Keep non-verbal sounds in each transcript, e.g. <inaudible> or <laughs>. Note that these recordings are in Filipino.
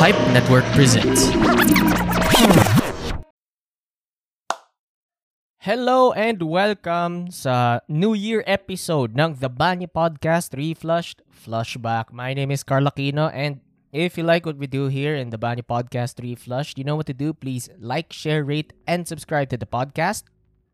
Pipe Network presents. Hello and welcome sa New Year episode ng The Banyo Podcast Reflushed Flushback. My name is Carl Aquino and if you like what we do here in The Banyo Podcast Reflushed, you know what to do. Please like, share, rate, and subscribe to the podcast.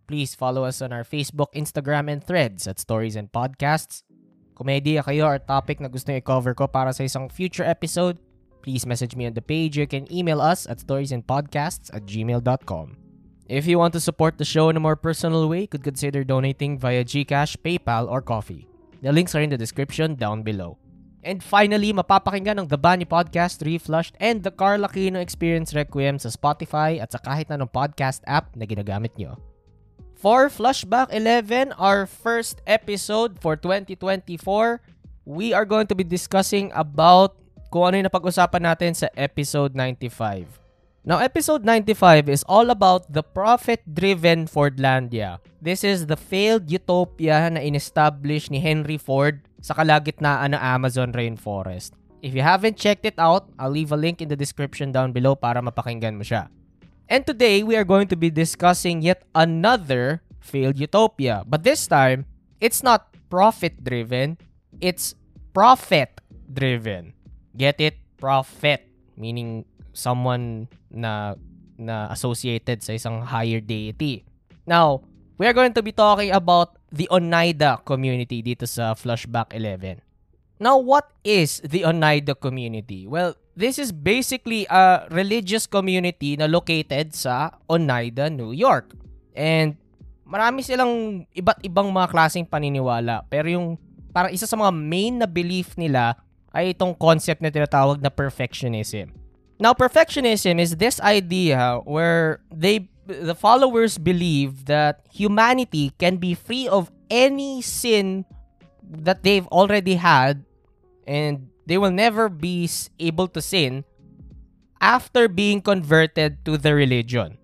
Please follow us on our Facebook, Instagram, and threads at Stories and Podcasts. Kung may idea kayo or topic na gusto nyo i-cover ko para sa isang future episode, please message me on the page. You can email us at storiesandpodcasts at gmail.com. If you want to support the show in a more personal way, you could consider donating via GCash, PayPal, or Coffee. The links are in the description down below. And finally, mapapakinggan ng The Banyo Podcast Reflushed and The Carl Aquino Experience Requiem sa Spotify at sa kahit anong podcast app na ginagamit nyo. For Flashback 11, our first episode for 2024, we are going to be discussing about kung ano yung napag-usapan natin sa episode 95. Now, episode 95 is all about the profit-driven Fordlandia. This is the failed utopia na in-establish ni Henry Ford sa kalagitnaan ng Amazon rainforest. If you haven't checked it out, I'll leave a link in the description down below para mapakinggan mo siya. And today, we are going to be discussing yet another failed utopia. But this time, it's not profit-driven, it's profit-driven. Get it? Profit. Meaning, someone na na associated sa isang higher deity. Now, we are going to be talking about the Oneida community dito sa Flashback 11. Now, what is the Oneida community? Well, this is basically a religious community na located sa Oneida, New York. And marami silang iba't ibang mga klaseng paniniwala. Pero yung parang isa sa mga main na belief nila ay itong concept na tinatawag na perfectionism. Now, perfectionism is this idea where they the followers believe that humanity can be free of any sin that they've already had and they will never be able to sin after being converted to the religion.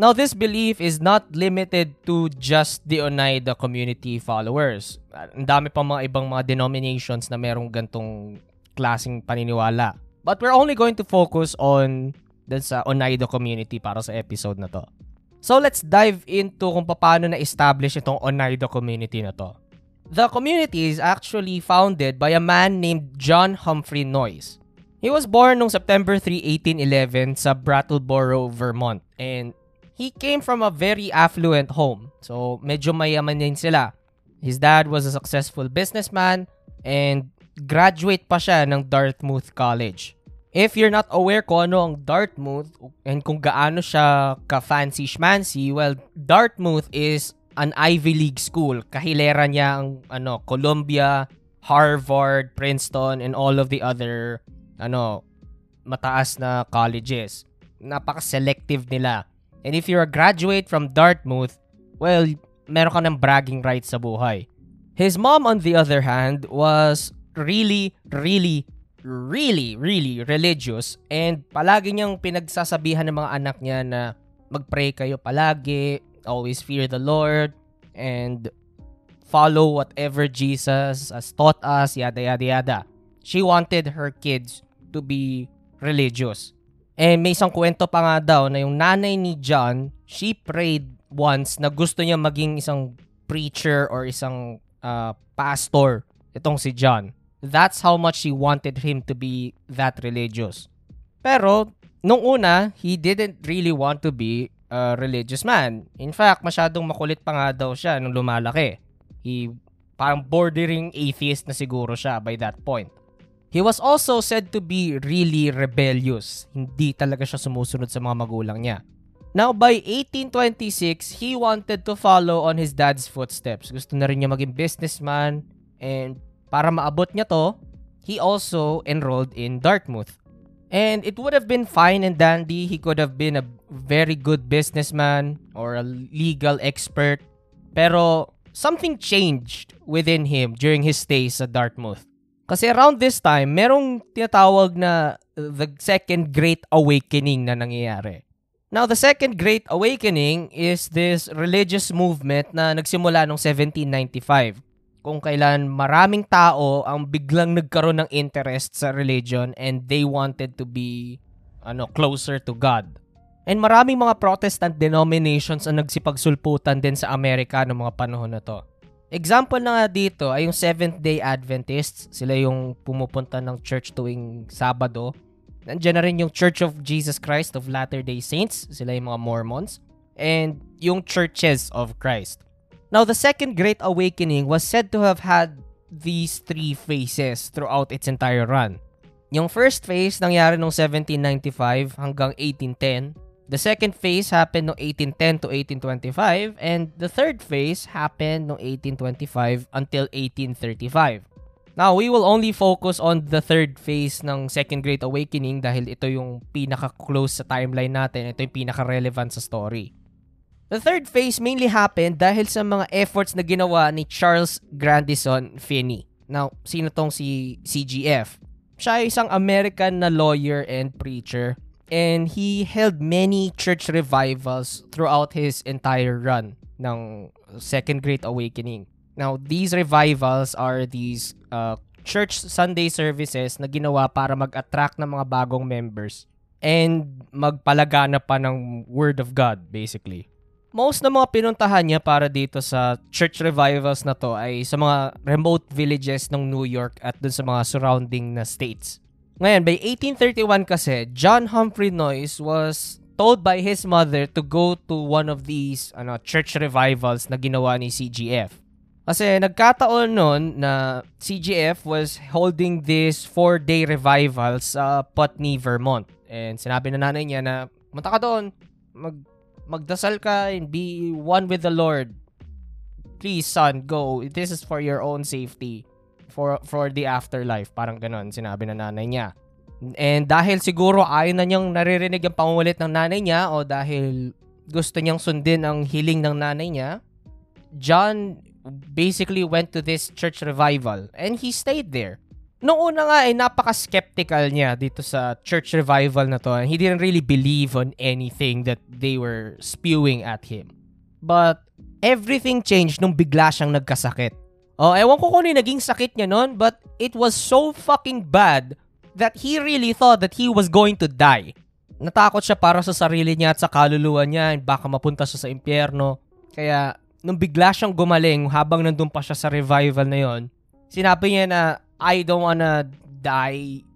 Now, this belief is not limited to just the Oneida community followers. Ang dami pa mga ibang mga denominations na merong gantong klaseng paniniwala. But we're only going to focus on dun sa Oneida community para sa episode na to. So let's dive into kung paano na-establish itong Oneida community na to. The community is actually founded by a man named John Humphrey Noyes. He was born noong September 3, 1811 sa Brattleboro, Vermont. And he came from a very affluent home. So medyo mayaman din sila. His dad was a successful businessman and graduate pa siya ng Dartmouth College. If you're not aware kung ano ang Dartmouth and kung gaano siya ka-fancy schmancy, well, Dartmouth is an Ivy League school. Kahilera niya ang ano, Columbia, Harvard, Princeton, and all of the other ano, mataas na colleges. Napaka-selective nila. And if you're a graduate from Dartmouth, well, meron ka ng bragging rights sa buhay. His mom, on the other hand, was really, really, really, really religious and palagi niyang pinagsasabihan ng mga anak niya na magpray kayo palagi, always fear the Lord, and follow whatever Jesus has taught us, yada yada yada. She wanted her kids to be religious. And may isang kwento pa nga daw na yung nanay ni John, she prayed once na gusto niya maging isang preacher or isang uh, pastor, itong si John. That's how much she wanted him to be that religious. Pero, nung una, he didn't really want to be a religious man. In fact, masyadong makulit pa nga daw siya nung lumalaki. He, parang bordering atheist na siguro siya by that point. He was also said to be really rebellious. Hindi talaga siya sumusunod sa mga magulang niya. Now, by 1826, he wanted to follow on his dad's footsteps. Gusto na rin niya maging businessman and para maabot niya to, he also enrolled in Dartmouth. And it would have been fine and dandy. He could have been a very good businessman or a legal expert. Pero something changed within him during his stay sa Dartmouth. Kasi around this time, merong tinatawag na the Second Great Awakening na nangyayari. Now, the Second Great Awakening is this religious movement na nagsimula noong 1795 kung kailan maraming tao ang biglang nagkaroon ng interest sa religion and they wanted to be ano closer to God. And maraming mga Protestant denominations ang nagsipagsulputan din sa Amerika noong mga panahon na to. Example na nga dito ay yung Seventh-day Adventists. Sila yung pumupunta ng church tuwing Sabado. Nandiyan na rin yung Church of Jesus Christ of Latter-day Saints. Sila yung mga Mormons. And yung Churches of Christ. Now, the Second Great Awakening was said to have had these three phases throughout its entire run. Yung first phase nangyari noong 1795 hanggang 1810. The second phase happened noong 1810 to 1825 and the third phase happened noong 1825 until 1835. Now, we will only focus on the third phase ng Second Great Awakening dahil ito yung pinaka-close sa timeline natin. Ito yung pinaka-relevant sa story. The third phase mainly happened dahil sa mga efforts na ginawa ni Charles Grandison Finney. Now, sino tong si CGF? Siya ay isang American na lawyer and preacher and he held many church revivals throughout his entire run ng Second Great Awakening. Now, these revivals are these uh, church Sunday services na ginawa para mag-attract ng mga bagong members and magpalagana pa ng Word of God, basically most ng mga pinuntahan niya para dito sa church revivals na to ay sa mga remote villages ng New York at dun sa mga surrounding na states. Ngayon, by 1831 kasi, John Humphrey Noyes was told by his mother to go to one of these ano, church revivals na ginawa ni CGF. Kasi nagkataon noon na CGF was holding this four-day revival sa Putney, Vermont. And sinabi na nanay niya na, punta ka doon, mag magdasal ka and be one with the Lord. Please, son, go. This is for your own safety. For, for the afterlife. Parang ganon, sinabi na nanay niya. And dahil siguro ayaw na niyang naririnig ang pangungulit ng nanay niya o dahil gusto niyang sundin ang hiling ng nanay niya, John basically went to this church revival and he stayed there. Noong una nga ay eh, napaka-skeptical niya dito sa church revival na to. He didn't really believe on anything that they were spewing at him. But everything changed nung bigla siyang nagkasakit. Oh, ewan ko kung ano naging sakit niya noon, but it was so fucking bad that he really thought that he was going to die. Natakot siya para sa sarili niya at sa kaluluwa niya, baka mapunta siya sa impyerno. Kaya nung bigla siyang gumaling habang nandun pa siya sa revival na yon, sinabi niya na I don't wanna die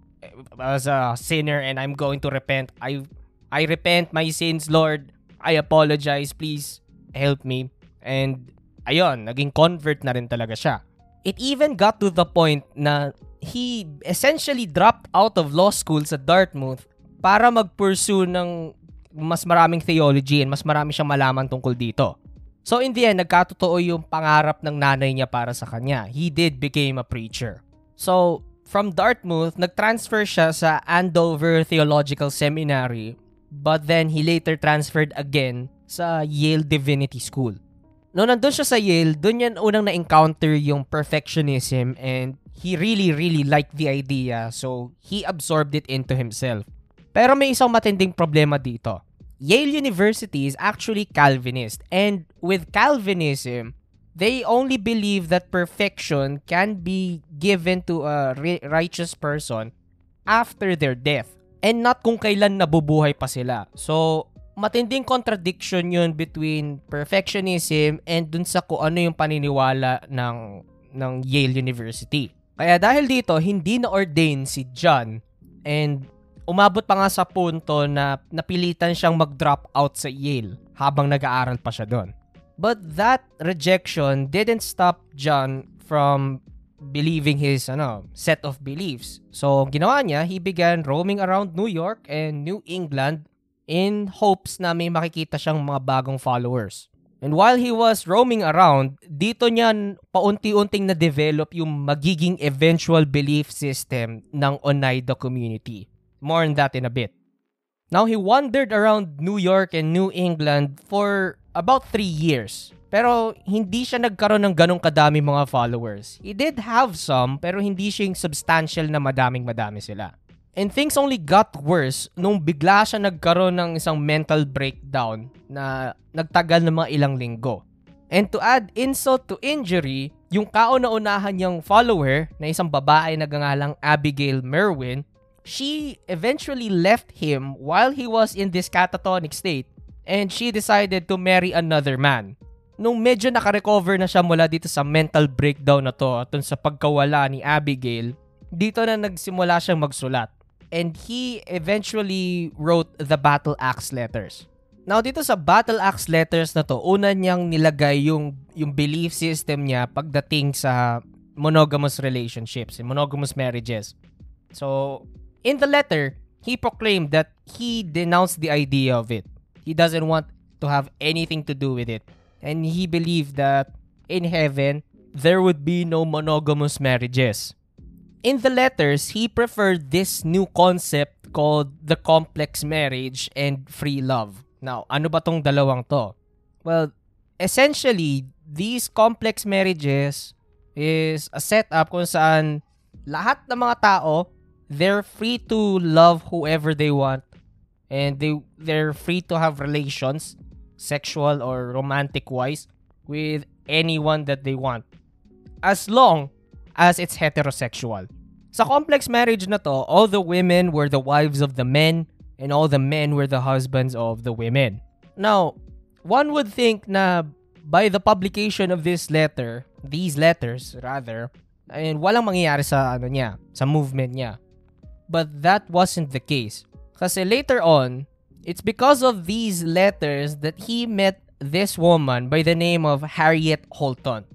as a sinner and I'm going to repent. I I repent my sins, Lord. I apologize. Please help me. And ayun, naging convert na rin talaga siya. It even got to the point na he essentially dropped out of law school sa Dartmouth para mag-pursue ng mas maraming theology and mas marami siyang malaman tungkol dito. So in the end, nagkatotoo yung pangarap ng nanay niya para sa kanya. He did became a preacher. So, from Dartmouth, nag-transfer siya sa Andover Theological Seminary but then he later transferred again sa Yale Divinity School. No, nandun siya sa Yale, dun yan unang na-encounter yung perfectionism and he really, really liked the idea so he absorbed it into himself. Pero may isang matinding problema dito. Yale University is actually Calvinist and with Calvinism, they only believe that perfection can be given to a righteous person after their death and not kung kailan nabubuhay pa sila. So, matinding contradiction yun between perfectionism and dun sa kung ano yung paniniwala ng, ng Yale University. Kaya dahil dito, hindi na-ordain si John and umabot pa nga sa punto na napilitan siyang mag-drop out sa Yale habang nag-aaral pa siya doon. But that rejection didn't stop John from believing his ano, set of beliefs. So, ginawa niya, he began roaming around New York and New England in hopes na may makikita siyang mga bagong followers. And while he was roaming around, dito niya paunti-unting na-develop yung magiging eventual belief system ng Oneida community. More on that in a bit. Now, he wandered around New York and New England for about 3 years. Pero hindi siya nagkaroon ng ganong kadami mga followers. He did have some, pero hindi siya yung substantial na madaming madami sila. And things only got worse nung bigla siya nagkaroon ng isang mental breakdown na nagtagal ng mga ilang linggo. And to add insult to injury, yung kauna-unahan niyang follower na isang babae na gangalang Abigail Merwin, she eventually left him while he was in this catatonic state and she decided to marry another man. Nung medyo nakarecover na siya mula dito sa mental breakdown na to at sa pagkawala ni Abigail, dito na nagsimula siyang magsulat. And he eventually wrote the Battle Axe letters. Now dito sa Battle Axe letters na to, una niyang nilagay yung yung belief system niya pagdating sa monogamous relationships monogamous marriages. So, in the letter, he proclaimed that he denounced the idea of it. He doesn't want to have anything to do with it. And he believed that in heaven, there would be no monogamous marriages. In the letters, he preferred this new concept called the complex marriage and free love. Now, ano ba tong dalawang to? Well, essentially, these complex marriages is a setup kung saan lahat ng mga tao, they're free to love whoever they want and they they're free to have relations, sexual or romantic wise, with anyone that they want. As long as it's heterosexual. Sa complex marriage na to, all the women were the wives of the men and all the men were the husbands of the women. Now, one would think na by the publication of this letter, these letters rather, and walang mangyayari sa ano niya, sa movement niya. But that wasn't the case. Kasi later on, it's because of these letters that he met this woman by the name of Harriet Holton.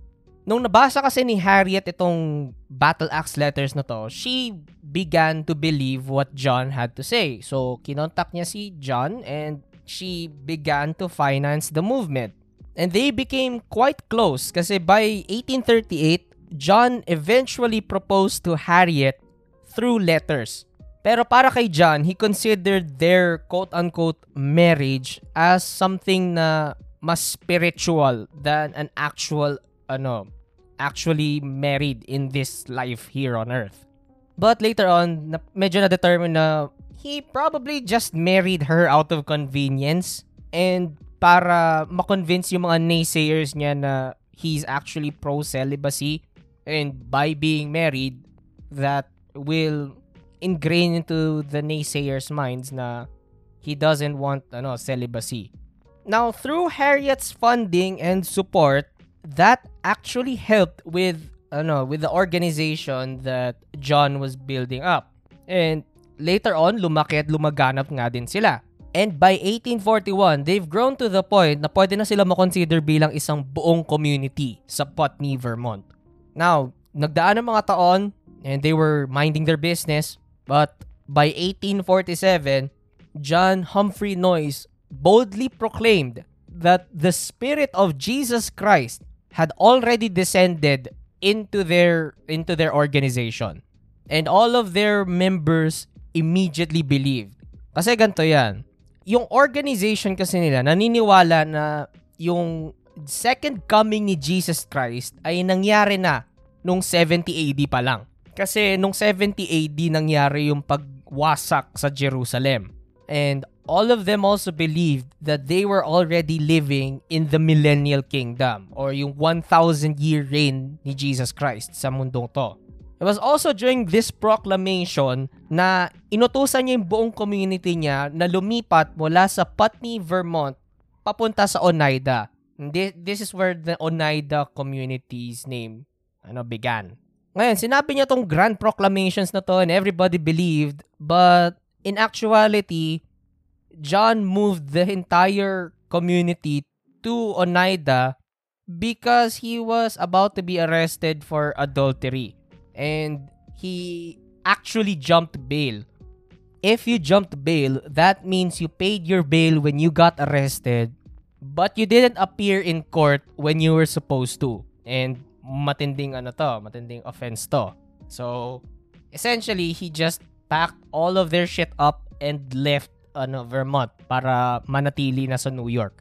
Nung nabasa kasi ni Harriet itong Battle Axe letters na to, she began to believe what John had to say. So, kinontak niya si John and she began to finance the movement. And they became quite close kasi by 1838, John eventually proposed to Harriet through letters. Pero para kay John, he considered their quote-unquote marriage as something na mas spiritual than an actual ano, actually married in this life here on earth. But later on, na, medyo na-determine na he probably just married her out of convenience and para makonvince yung mga naysayers niya na he's actually pro-celibacy and by being married, that will ingrain into the naysayers' minds na he doesn't want ano, celibacy. Now, through Harriet's funding and support, that actually helped with ano with the organization that John was building up. And later on, lumaki at lumaganap nga din sila. And by 1841, they've grown to the point na pwede na sila makonsider bilang isang buong community sa Putney, Vermont. Now, nagdaan ng mga taon and they were minding their business. But by 1847, John Humphrey Noyes boldly proclaimed that the Spirit of Jesus Christ had already descended into their into their organization. And all of their members immediately believed. Kasi ganito yan. Yung organization kasi nila naniniwala na yung second coming ni Jesus Christ ay nangyari na nung 70 AD pa lang. Kasi nung 70 AD nangyari yung pagwasak sa Jerusalem. And all of them also believed that they were already living in the millennial kingdom or yung 1,000 year reign ni Jesus Christ sa mundong to. It was also during this proclamation na inutusan niya yung buong community niya na lumipat mula sa Putney, Vermont papunta sa Oneida. This is where the Oneida community's name ano, began. Ngayon, sinabi niya tong grand proclamations na to and everybody believed but in actuality, John moved the entire community to Oneida because he was about to be arrested for adultery. And he actually jumped bail. If you jumped bail, that means you paid your bail when you got arrested, but you didn't appear in court when you were supposed to. And matinding ano to, matinding offense to. So, essentially, he just packed all of their shit up and left ano, Vermont para manatili na sa New York.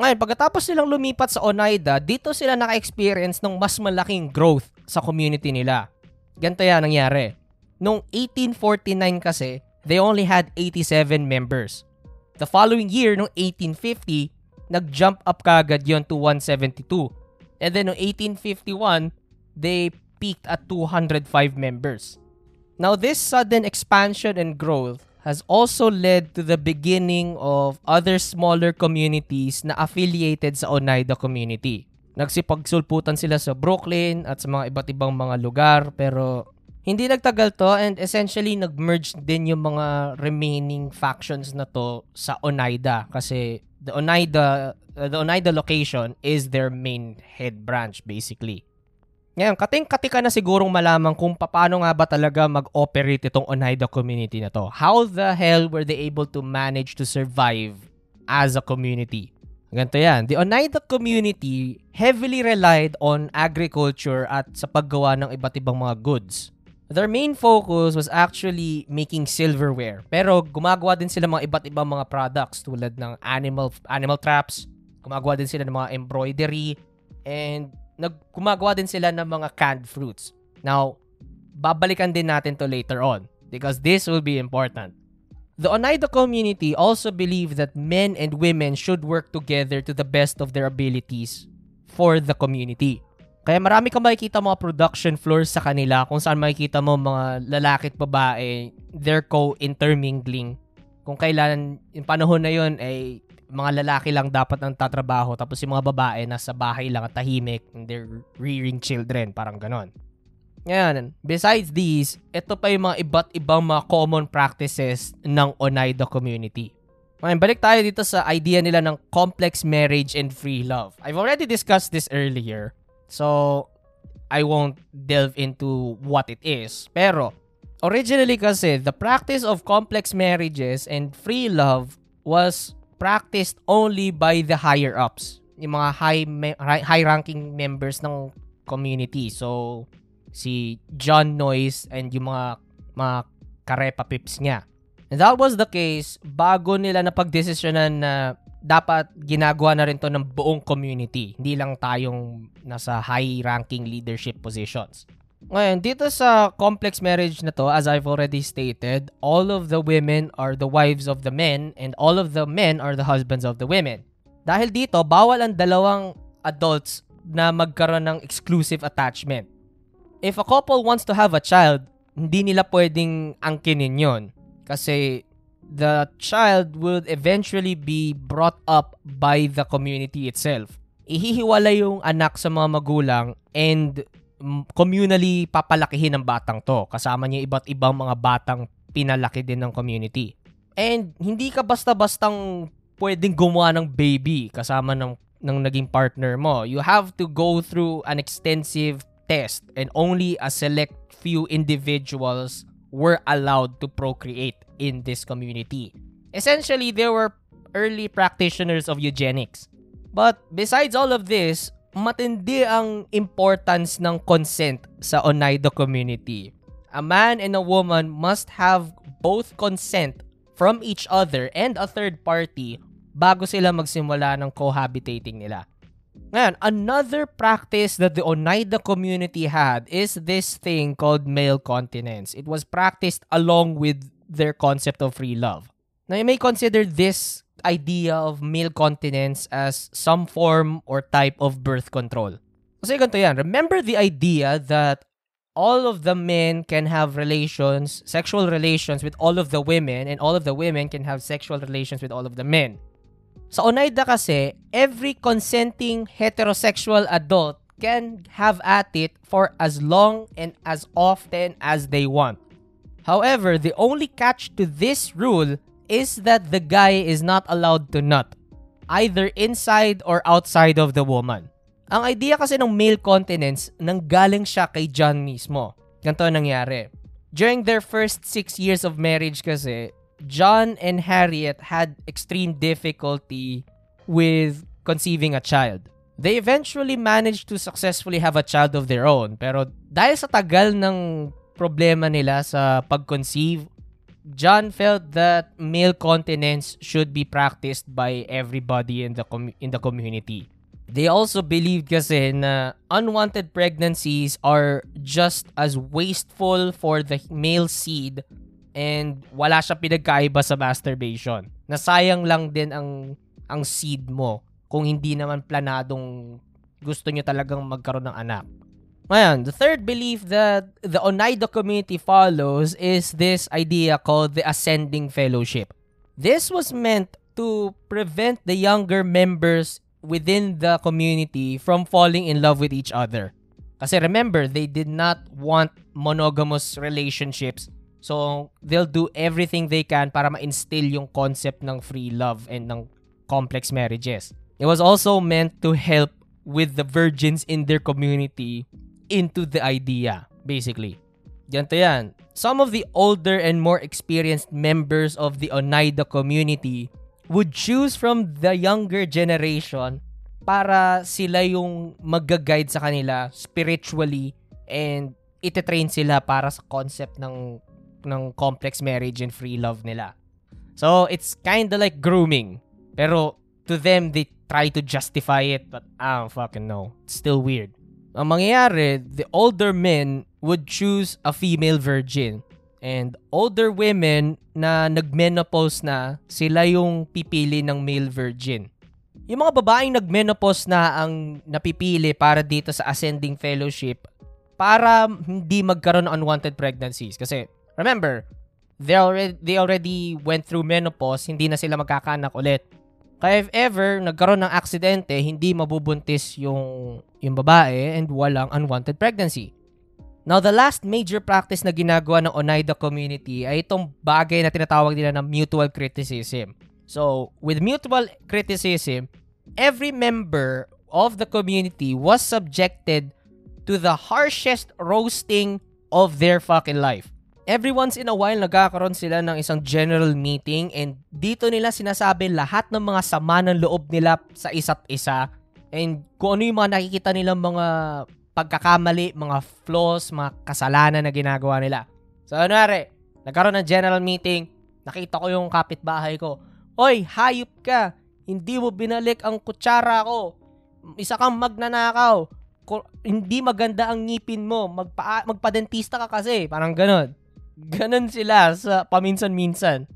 Ngayon, pagkatapos silang lumipat sa Oneida, dito sila naka-experience ng mas malaking growth sa community nila. Ganito yan nangyari. Noong 1849 kasi, they only had 87 members. The following year, noong 1850, nag-jump up kagad yon to 172. And then, no 1851, they peaked at 205 members. Now, this sudden expansion and growth has also led to the beginning of other smaller communities na affiliated sa Oneida community. Nagsipagsulputan sila sa Brooklyn at sa mga iba't ibang mga lugar pero hindi nagtagal to and essentially nag-merge din yung mga remaining factions na to sa Oneida kasi the Oneida uh, the Oneida location is their main head branch basically. Ngayon, kating-kati ka na sigurong malaman kung paano nga ba talaga mag-operate itong Oneida community na to. How the hell were they able to manage to survive as a community? Ganito yan. The Oneida community heavily relied on agriculture at sa paggawa ng iba't ibang mga goods. Their main focus was actually making silverware. Pero gumagawa din sila mga iba't ibang mga products tulad ng animal animal traps, gumagawa din sila ng mga embroidery, and naggumagawa din sila ng mga canned fruits. Now, babalikan din natin to later on because this will be important. The Oneida community also believe that men and women should work together to the best of their abilities for the community. Kaya marami kang makikita mga production floors sa kanila kung saan makikita mo mga lalaki at babae, they're co-intermingling. Kung kailan, yung panahon na yun, ay mga lalaki lang dapat ang tatrabaho tapos yung mga babae nasa bahay lang at tahimik and they're rearing children, parang ganon. Ngayon, besides these, ito pa yung mga iba't ibang mga common practices ng Oneida community. Ngayon, balik tayo dito sa idea nila ng complex marriage and free love. I've already discussed this earlier, so I won't delve into what it is. Pero, originally kasi, the practice of complex marriages and free love was practiced only by the higher ups, yung mga high me- high ranking members ng community. So si John Noyes and yung mga mga karepa pips niya. And that was the case bago nila napagdesisyonan na dapat ginagawa na rin to ng buong community. Hindi lang tayong nasa high-ranking leadership positions. Ngayon, dito sa complex marriage na to, as I've already stated, all of the women are the wives of the men and all of the men are the husbands of the women. Dahil dito, bawal ang dalawang adults na magkaroon ng exclusive attachment. If a couple wants to have a child, hindi nila pwedeng angkinin yon kasi the child would eventually be brought up by the community itself. Ihihiwala yung anak sa mga magulang and communally papalakihin ng batang to. Kasama niya iba't ibang mga batang pinalaki din ng community. And hindi ka basta-bastang pwedeng gumawa ng baby kasama ng, ng naging partner mo. You have to go through an extensive test and only a select few individuals were allowed to procreate in this community. Essentially, there were early practitioners of eugenics. But besides all of this, matindi ang importance ng consent sa Oneida community. A man and a woman must have both consent from each other and a third party bago sila magsimula ng cohabitating nila. Ngayon, another practice that the Oneida community had is this thing called male continence. It was practiced along with their concept of free love. Now, you may consider this idea of male continence as some form or type of birth control. Kasi ganito yan. Remember the idea that all of the men can have relations, sexual relations with all of the women, and all of the women can have sexual relations with all of the men. Sa Oneida kasi, every consenting heterosexual adult can have at it for as long and as often as they want. However, the only catch to this rule is that the guy is not allowed to nut, either inside or outside of the woman. Ang idea kasi ng male continence nanggaling siya kay John mismo. Ganito nangyari. During their first six years of marriage kasi, John and Harriet had extreme difficulty with conceiving a child. They eventually managed to successfully have a child of their own. Pero dahil sa tagal ng problema nila sa pag-conceive, John felt that male continence should be practiced by everybody in the com- in the community. They also believed kasi na unwanted pregnancies are just as wasteful for the male seed and wala siya pinagkaiba sa masturbation. Nasayang lang din ang ang seed mo kung hindi naman planadong gusto nyo talagang magkaroon ng anak. Ngayon, the third belief that the Oneida community follows is this idea called the Ascending Fellowship. This was meant to prevent the younger members within the community from falling in love with each other. Kasi remember, they did not want monogamous relationships. So, they'll do everything they can para ma-instill yung concept ng free love and ng complex marriages. It was also meant to help with the virgins in their community into the idea, basically. Ganito yan. Some of the older and more experienced members of the Oneida community would choose from the younger generation para sila yung mag-guide sa kanila spiritually and ititrain sila para sa concept ng ng complex marriage and free love nila. So, it's kind of like grooming. Pero to them, they try to justify it but I don't fucking know. It's still weird. Ang mangyayari, the older men would choose a female virgin and older women na nagmenopause na, sila yung pipili ng male virgin. Yung mga babaeng nagmenopause na ang napipili para dito sa ascending fellowship para hindi magkaroon ng unwanted pregnancies. Kasi remember, they already, they already went through menopause, hindi na sila magkakaanak ulit. Kaya if ever nagkaroon ng aksidente, hindi mabubuntis yung, yung babae and walang unwanted pregnancy. Now, the last major practice na ginagawa ng Oneida community ay itong bagay na tinatawag nila ng mutual criticism. So, with mutual criticism, every member of the community was subjected to the harshest roasting of their fucking life. Every once in a while, nagkakaroon sila ng isang general meeting and dito nila sinasabi lahat ng mga sama ng loob nila sa isa't isa and kung ano yung mga nakikita nilang mga pagkakamali, mga flaws, mga kasalanan na ginagawa nila. So, ano nari, nagkaroon ng general meeting, nakita ko yung kapitbahay ko. Oy, hayop ka! Hindi mo binalik ang kutsara ko. Isa kang magnanakaw. Ko, hindi maganda ang ngipin mo. Magpa, magpadentista ka kasi. Parang ganon. Ganon sila sa paminsan-minsan.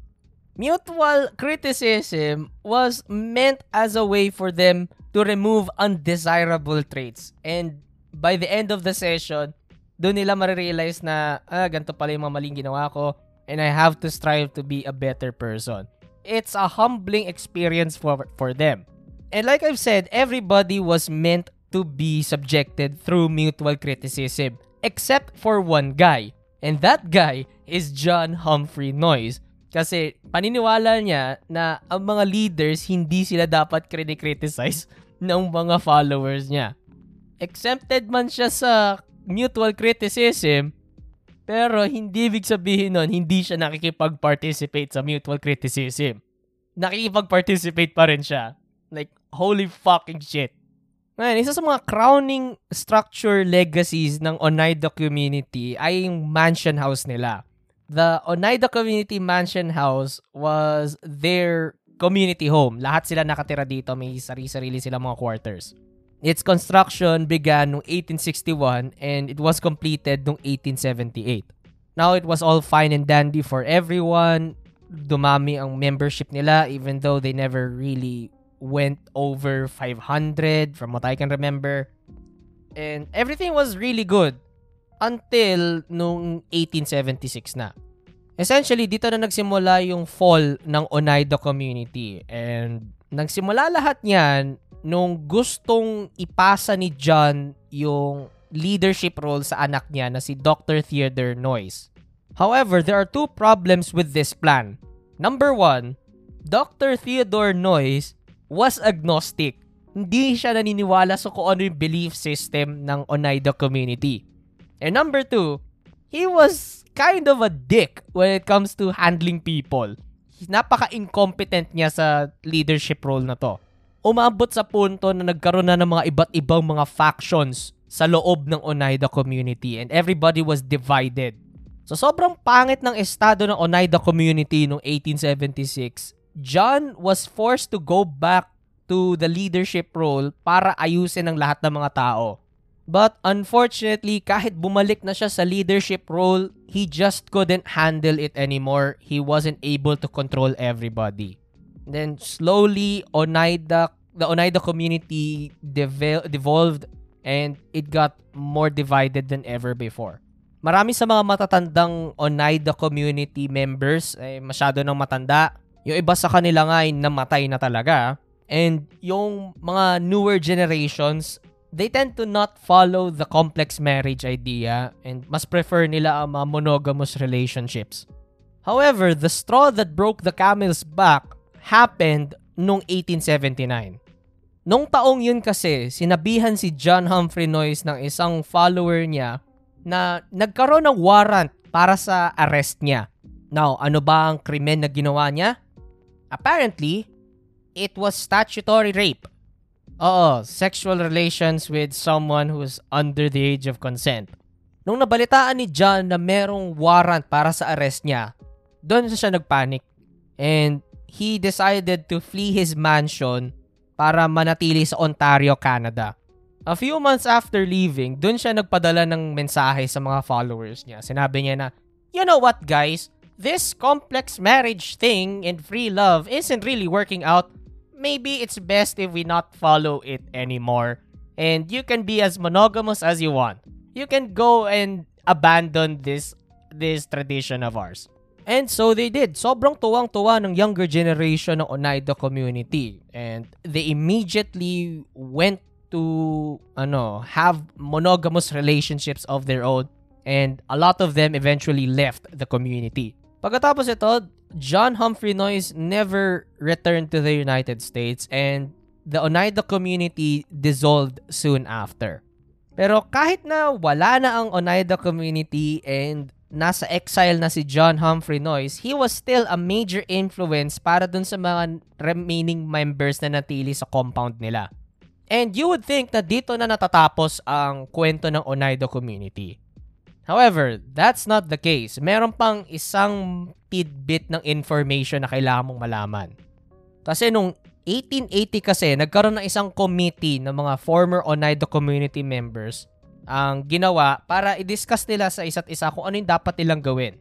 Mutual criticism was meant as a way for them to remove undesirable traits and by the end of the session, doon nila marirealize na, ah, ganito pala yung mga maling ginawa ko and I have to strive to be a better person. It's a humbling experience for, for them. And like I've said, everybody was meant to be subjected through mutual criticism, except for one guy. And that guy is John Humphrey Noyes. Kasi paniniwala niya na ang mga leaders hindi sila dapat criticize <laughs> ng mga followers niya exempted man siya sa mutual criticism, pero hindi ibig sabihin nun, hindi siya nakikipag-participate sa mutual criticism. Nakikipag-participate pa rin siya. Like, holy fucking shit. Ngayon, isa sa mga crowning structure legacies ng Oneida community ay yung mansion house nila. The Oneida Community Mansion House was their community home. Lahat sila nakatira dito. May sarili-sarili sila mga quarters. Its construction began noong 1861 and it was completed noong 1878. Now, it was all fine and dandy for everyone. Dumami ang membership nila even though they never really went over 500 from what I can remember. And everything was really good until noong 1876 na. Essentially, dito na nagsimula yung fall ng Oneida community. And nagsimula lahat niyan nung gustong ipasa ni John yung leadership role sa anak niya na si Dr. Theodore Noyes. However, there are two problems with this plan. Number one, Dr. Theodore Noyes was agnostic. Hindi siya naniniwala sa kung ano yung belief system ng Oneida community. And number two, he was kind of a dick when it comes to handling people. Napaka-incompetent niya sa leadership role na to umabot sa punto na nagkaroon na ng mga iba't ibang mga factions sa loob ng Oneida community and everybody was divided. So sobrang pangit ng estado ng Oneida community noong 1876, John was forced to go back to the leadership role para ayusin ang lahat ng mga tao. But unfortunately, kahit bumalik na siya sa leadership role, he just couldn't handle it anymore. He wasn't able to control everybody. Then slowly, Oneida the Oneida community devel- devolved and it got more divided than ever before. Marami sa mga matatandang Oneida community members eh, masyado nang matanda. Yung iba sa kanila nga ay namatay na talaga. And yung mga newer generations, they tend to not follow the complex marriage idea and mas prefer nila ang mga monogamous relationships. However, the straw that broke the camel's back happened noong 1879. Nung taong yun kasi, sinabihan si John Humphrey Noyes ng isang follower niya na nagkaroon ng warrant para sa arrest niya. Now, ano ba ang krimen na ginawa niya? Apparently, it was statutory rape. Oo, sexual relations with someone who's under the age of consent. Nung nabalitaan ni John na merong warrant para sa arrest niya, doon siya nagpanic. And he decided to flee his mansion para manatili sa Ontario, Canada. A few months after leaving, dun siya nagpadala ng mensahe sa mga followers niya. Sinabi niya na, You know what guys? This complex marriage thing and free love isn't really working out. Maybe it's best if we not follow it anymore. And you can be as monogamous as you want. You can go and abandon this this tradition of ours. And so they did. Sobrang tuwang-tuwa ng younger generation ng Oneida community. And they immediately went to ano have monogamous relationships of their own and a lot of them eventually left the community. Pagkatapos ito, John Humphrey Noyes never returned to the United States and the Oneida community dissolved soon after. Pero kahit na wala na ang Oneida community and nasa exile na si John Humphrey Noyes, he was still a major influence para dun sa mga remaining members na natili sa compound nila. And you would think na dito na natatapos ang kwento ng Oneida community. However, that's not the case. Meron pang isang tidbit ng information na kailangan mong malaman. Kasi nung 1880 kasi, nagkaroon ng isang committee ng mga former Oneida community members ang ginawa para i-discuss nila sa isa't isa kung ano yung dapat nilang gawin.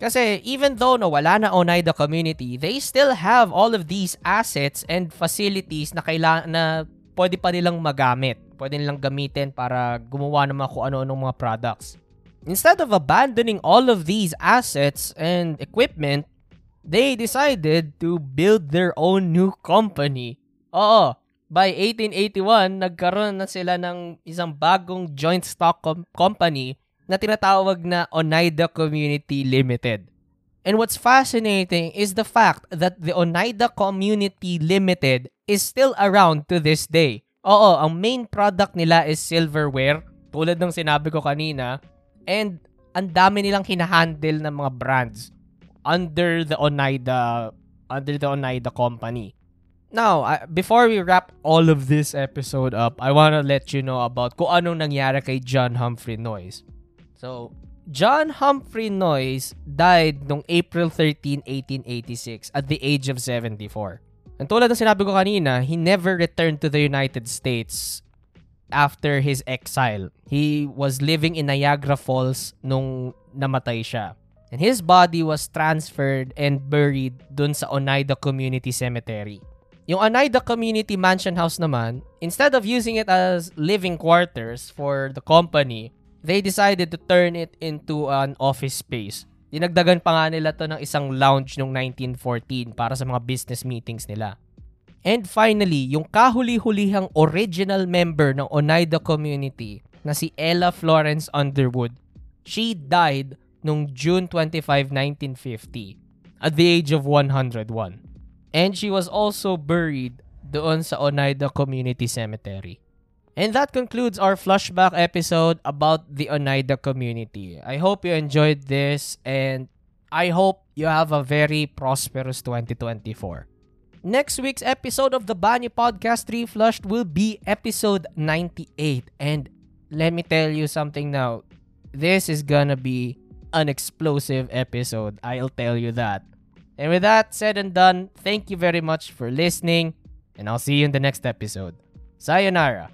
Kasi even though na wala na Oneida community, they still have all of these assets and facilities na kailangan na pwede pa nilang magamit. Pwede nilang gamitin para gumawa ng mga kung ano-anong mga products. Instead of abandoning all of these assets and equipment, they decided to build their own new company. Oo, by 1881, nagkaroon na sila ng isang bagong joint stock com- company na tinatawag na Oneida Community Limited. And what's fascinating is the fact that the Oneida Community Limited is still around to this day. Oo, ang main product nila is silverware, tulad ng sinabi ko kanina, and ang dami nilang hinahandle ng mga brands under the Oneida under the Oneida company. Now, uh, before we wrap all of this episode up, I want to let you know about kung anong nangyari kay John Humphrey Noyes. So, John Humphrey Noyes died noong April 13, 1886 at the age of 74. And tulad ng sinabi ko kanina, he never returned to the United States after his exile. He was living in Niagara Falls nung namatay siya. And his body was transferred and buried dun sa Oneida Community Cemetery. Yung Oneida Community Mansion House naman, instead of using it as living quarters for the company, they decided to turn it into an office space. Dinagdagan pa nga nila to ng isang lounge noong 1914 para sa mga business meetings nila. And finally, yung kahuli-hulihang original member ng Oneida community na si Ella Florence Underwood, she died noong June 25, 1950 at the age of 101. And she was also buried doon sa Oneida Community Cemetery. And that concludes our flashback episode about the Oneida community. I hope you enjoyed this and I hope you have a very prosperous 2024. Next week's episode of the Banyo Podcast Reflushed will be episode 98. And let me tell you something now. This is gonna be an explosive episode. I'll tell you that. And with that said and done, thank you very much for listening, and I'll see you in the next episode. Sayonara.